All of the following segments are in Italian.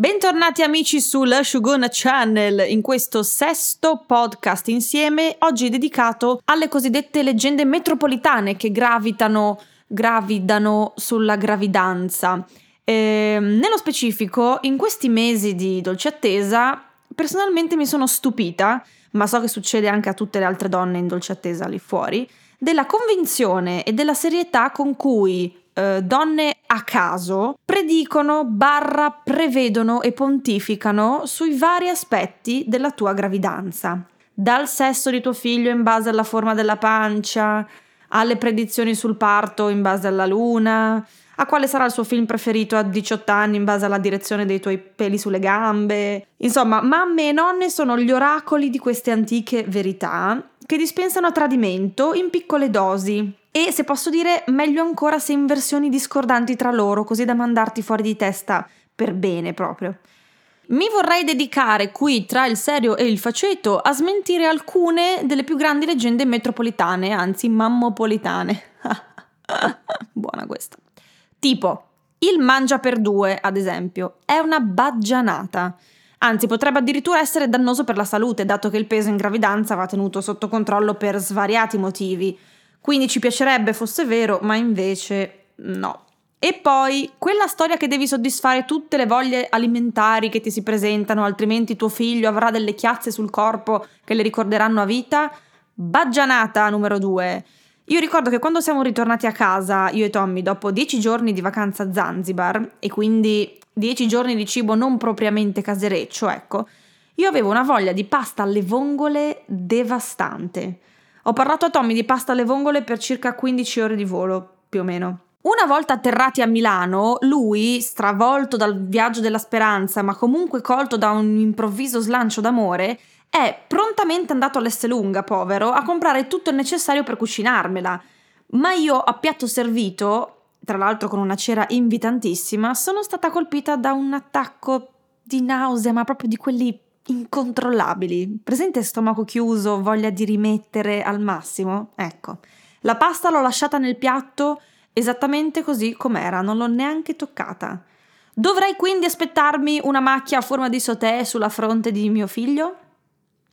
Bentornati amici sulla Shuguna Channel in questo sesto podcast insieme, oggi dedicato alle cosiddette leggende metropolitane che gravitano, gravidano sulla gravidanza. E, ehm, nello specifico, in questi mesi di dolce attesa, personalmente mi sono stupita, ma so che succede anche a tutte le altre donne in dolce attesa lì fuori, della convinzione e della serietà con cui eh, donne a caso predicono, barra, prevedono e pontificano sui vari aspetti della tua gravidanza. Dal sesso di tuo figlio in base alla forma della pancia, alle predizioni sul parto in base alla luna, a quale sarà il suo film preferito a 18 anni in base alla direzione dei tuoi peli sulle gambe. Insomma, mamme e nonne sono gli oracoli di queste antiche verità che dispensano a tradimento in piccole dosi e se posso dire meglio ancora se in versioni discordanti tra loro, così da mandarti fuori di testa per bene proprio. Mi vorrei dedicare qui tra il serio e il faceto a smentire alcune delle più grandi leggende metropolitane, anzi mammopolitane. Buona questa. Tipo, il mangia per due, ad esempio, è una baggianata. Anzi, potrebbe addirittura essere dannoso per la salute, dato che il peso in gravidanza va tenuto sotto controllo per svariati motivi. Quindi ci piacerebbe fosse vero, ma invece no. E poi quella storia che devi soddisfare tutte le voglie alimentari che ti si presentano, altrimenti tuo figlio avrà delle chiazze sul corpo che le ricorderanno a vita. Baggianata numero due. Io ricordo che quando siamo ritornati a casa, io e Tommy, dopo dieci giorni di vacanza a Zanzibar, e quindi dieci giorni di cibo non propriamente casereccio, ecco, io avevo una voglia di pasta alle vongole devastante. Ho parlato a Tommy di pasta alle vongole per circa 15 ore di volo, più o meno. Una volta atterrati a Milano, lui, stravolto dal viaggio della speranza, ma comunque colto da un improvviso slancio d'amore, è prontamente andato all'Esselunga, povero, a comprare tutto il necessario per cucinarmela. Ma io, a piatto servito, tra l'altro con una cera invitantissima, sono stata colpita da un attacco di nausea, ma proprio di quelli incontrollabili. Presente stomaco chiuso, voglia di rimettere al massimo? Ecco. La pasta l'ho lasciata nel piatto esattamente così com'era, non l'ho neanche toccata. Dovrei quindi aspettarmi una macchia a forma di sauté sulla fronte di mio figlio?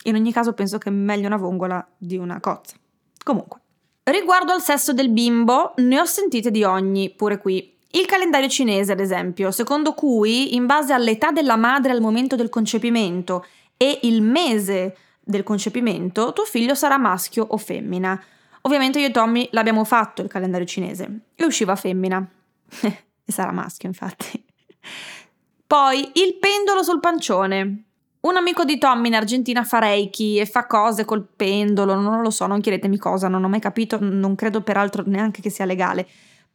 In ogni caso penso che è meglio una vongola di una cozza. Comunque. Riguardo al sesso del bimbo, ne ho sentite di ogni, pure qui. Il calendario cinese, ad esempio, secondo cui, in base all'età della madre al momento del concepimento e il mese del concepimento, tuo figlio sarà maschio o femmina. Ovviamente io e Tommy l'abbiamo fatto il calendario cinese e usciva femmina. e sarà maschio, infatti. Poi il pendolo sul pancione. Un amico di Tommy in Argentina fa reiki e fa cose col pendolo, non lo so, non chiedetemi cosa, non ho mai capito, non credo peraltro neanche che sia legale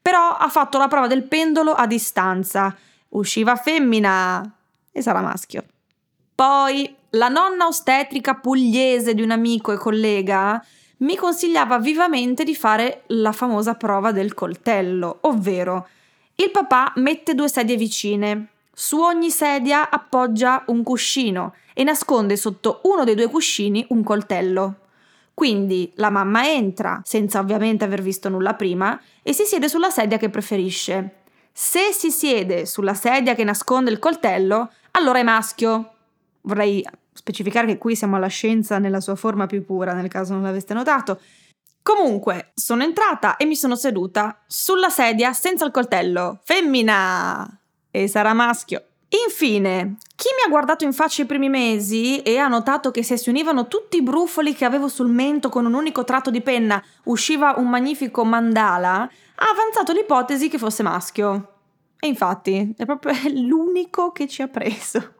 però ha fatto la prova del pendolo a distanza. Usciva femmina e sarà maschio. Poi la nonna ostetrica pugliese di un amico e collega mi consigliava vivamente di fare la famosa prova del coltello, ovvero il papà mette due sedie vicine, su ogni sedia appoggia un cuscino e nasconde sotto uno dei due cuscini un coltello. Quindi la mamma entra, senza ovviamente aver visto nulla prima, e si siede sulla sedia che preferisce. Se si siede sulla sedia che nasconde il coltello, allora è maschio. Vorrei specificare che qui siamo alla scienza nella sua forma più pura, nel caso non l'aveste notato. Comunque, sono entrata e mi sono seduta sulla sedia senza il coltello. Femmina! E sarà maschio. Infine, chi mi ha guardato in faccia i primi mesi e ha notato che se si univano tutti i brufoli che avevo sul mento con un unico tratto di penna usciva un magnifico mandala, ha avanzato l'ipotesi che fosse maschio. E infatti, è proprio l'unico che ci ha preso.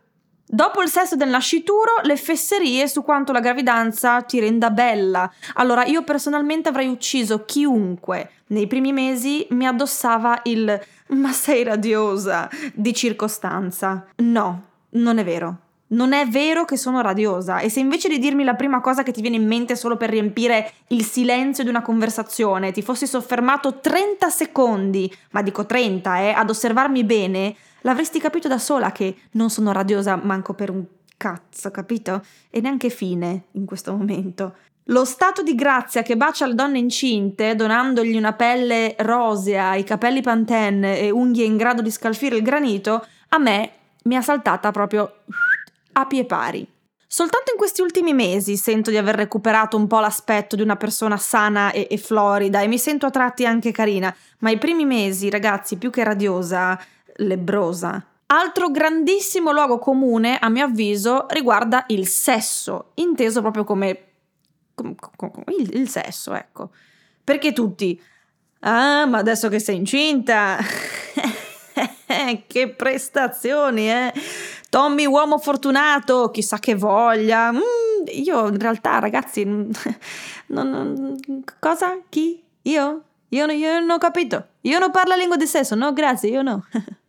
Dopo il sesso del nascituro, le fesserie su quanto la gravidanza ti renda bella. Allora, io personalmente avrei ucciso chiunque nei primi mesi mi addossava il ma sei radiosa di circostanza. No, non è vero. Non è vero che sono radiosa e se invece di dirmi la prima cosa che ti viene in mente solo per riempire il silenzio di una conversazione ti fossi soffermato 30 secondi, ma dico 30, eh, ad osservarmi bene, l'avresti capito da sola che non sono radiosa manco per un cazzo, capito? E neanche fine in questo momento. Lo stato di grazia che bacia le donne incinte, donandogli una pelle rosea, i capelli pantene e unghie in grado di scalfire il granito, a me mi ha saltata proprio a pie pari. Soltanto in questi ultimi mesi sento di aver recuperato un po' l'aspetto di una persona sana e, e, florida e mi sento a tratti anche carina, ma i primi mesi, ragazzi, più che radiosa, lebrosa. Altro grandissimo luogo comune, a mio avviso, riguarda il sesso, inteso proprio come, il, il sesso, ecco. Perché tutti, ah, ma adesso che sei incinta, che prestazioni, eh? Tommy uomo fortunato, chissà che voglia. Mm, io in realtà, ragazzi, non, non, cosa? Chi? Io? Io, io non ho capito. Io non parlo lingua di sesso, no, grazie, io no.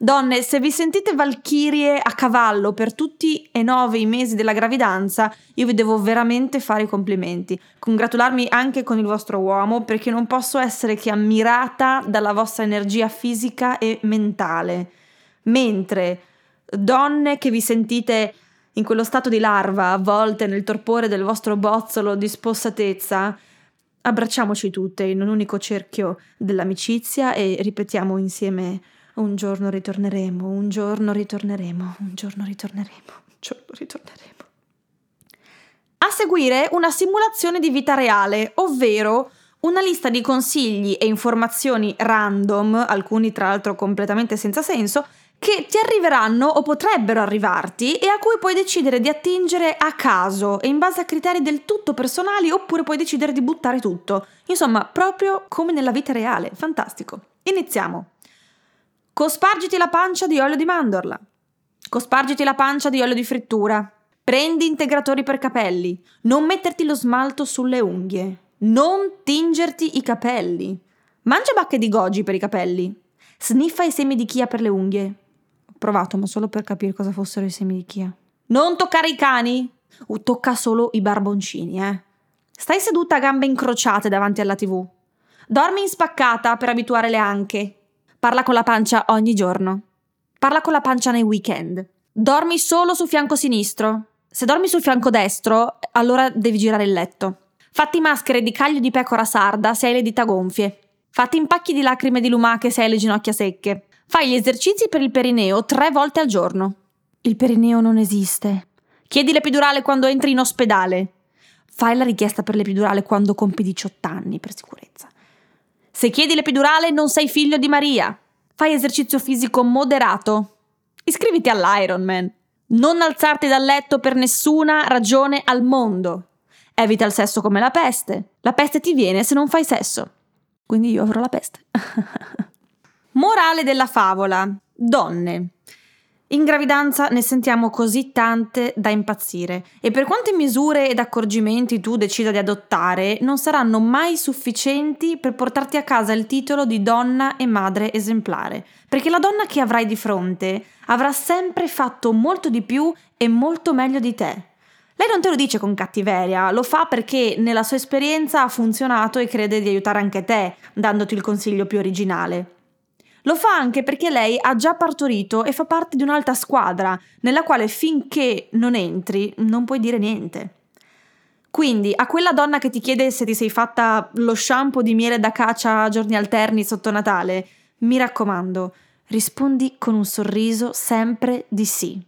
Donne, se vi sentite valchirie a cavallo per tutti e nove i mesi della gravidanza, io vi devo veramente fare i complimenti. Congratularmi anche con il vostro uomo perché non posso essere che ammirata dalla vostra energia fisica e mentale. Mentre donne che vi sentite in quello stato di larva, avvolte nel torpore del vostro bozzolo di spossatezza, abbracciamoci tutte in un unico cerchio dell'amicizia e ripetiamo insieme un giorno ritorneremo, un giorno ritorneremo, un giorno ritorneremo, un giorno ritorneremo. A seguire una simulazione di vita reale, ovvero una lista di consigli e informazioni random, alcuni tra l'altro completamente senza senso, che ti arriveranno o potrebbero arrivarti e a cui puoi decidere di attingere a caso e in base a criteri del tutto personali oppure puoi decidere di buttare tutto. Insomma, proprio come nella vita reale. Fantastico. Iniziamo. Cospargiti la pancia di olio di mandorla. Cospargiti la pancia di olio di frittura. Prendi integratori per capelli. Non metterti lo smalto sulle unghie. Non tingerti i capelli. Mangia bacche di goji per i capelli. Sniffa i semi di chia per le unghie provato, ma solo per capire cosa fossero i semi di Chia. Non toccare i cani! Uh, tocca solo i barboncini, eh. Stai seduta a gambe incrociate davanti alla TV. Dormi in spaccata per abituare le anche. Parla con la pancia ogni giorno. Parla con la pancia nei weekend. Dormi solo sul fianco sinistro. Se dormi sul fianco destro, allora devi girare il letto. Fatti maschere di caglio di pecora sarda se hai le dita gonfie. Fatti impacchi di lacrime di lumache se hai le ginocchia secche. Fai gli esercizi per il perineo tre volte al giorno. Il perineo non esiste. Chiedi l'epidurale quando entri in ospedale. Fai la richiesta per l'epidurale quando compi 18 anni, per sicurezza. Se chiedi l'epidurale non sei figlio di Maria. Fai esercizio fisico moderato. Iscriviti all'Ironman. Non alzarti dal letto per nessuna ragione al mondo. Evita il sesso come la peste. La peste ti viene se non fai sesso. Quindi io avrò la peste. Morale della favola. Donne. In gravidanza ne sentiamo così tante da impazzire e per quante misure ed accorgimenti tu decida di adottare, non saranno mai sufficienti per portarti a casa il titolo di donna e madre esemplare, perché la donna che avrai di fronte avrà sempre fatto molto di più e molto meglio di te. Lei non te lo dice con cattiveria, lo fa perché nella sua esperienza ha funzionato e crede di aiutare anche te, dandoti il consiglio più originale. Lo fa anche perché lei ha già partorito e fa parte di un'alta squadra, nella quale finché non entri non puoi dire niente. Quindi a quella donna che ti chiede se ti sei fatta lo shampoo di miele da caccia a giorni alterni sotto Natale, mi raccomando, rispondi con un sorriso sempre di sì.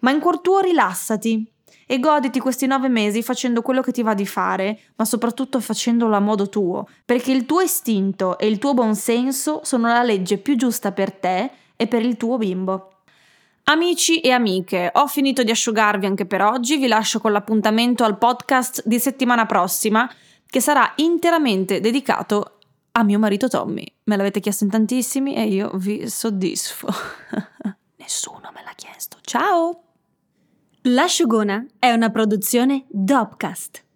Ma in cuor tuo rilassati e goditi questi nove mesi facendo quello che ti va di fare, ma soprattutto facendolo a modo tuo, perché il tuo istinto e il tuo buonsenso sono la legge più giusta per te e per il tuo bimbo. Amici e amiche, ho finito di asciugarvi anche per oggi, vi lascio con l'appuntamento al podcast di settimana prossima, che sarà interamente dedicato a mio marito Tommy. Me l'avete chiesto in tantissimi e io vi soddisfo. Nessuno me l'ha chiesto. Ciao! L'asciugona è una produzione Dopcast.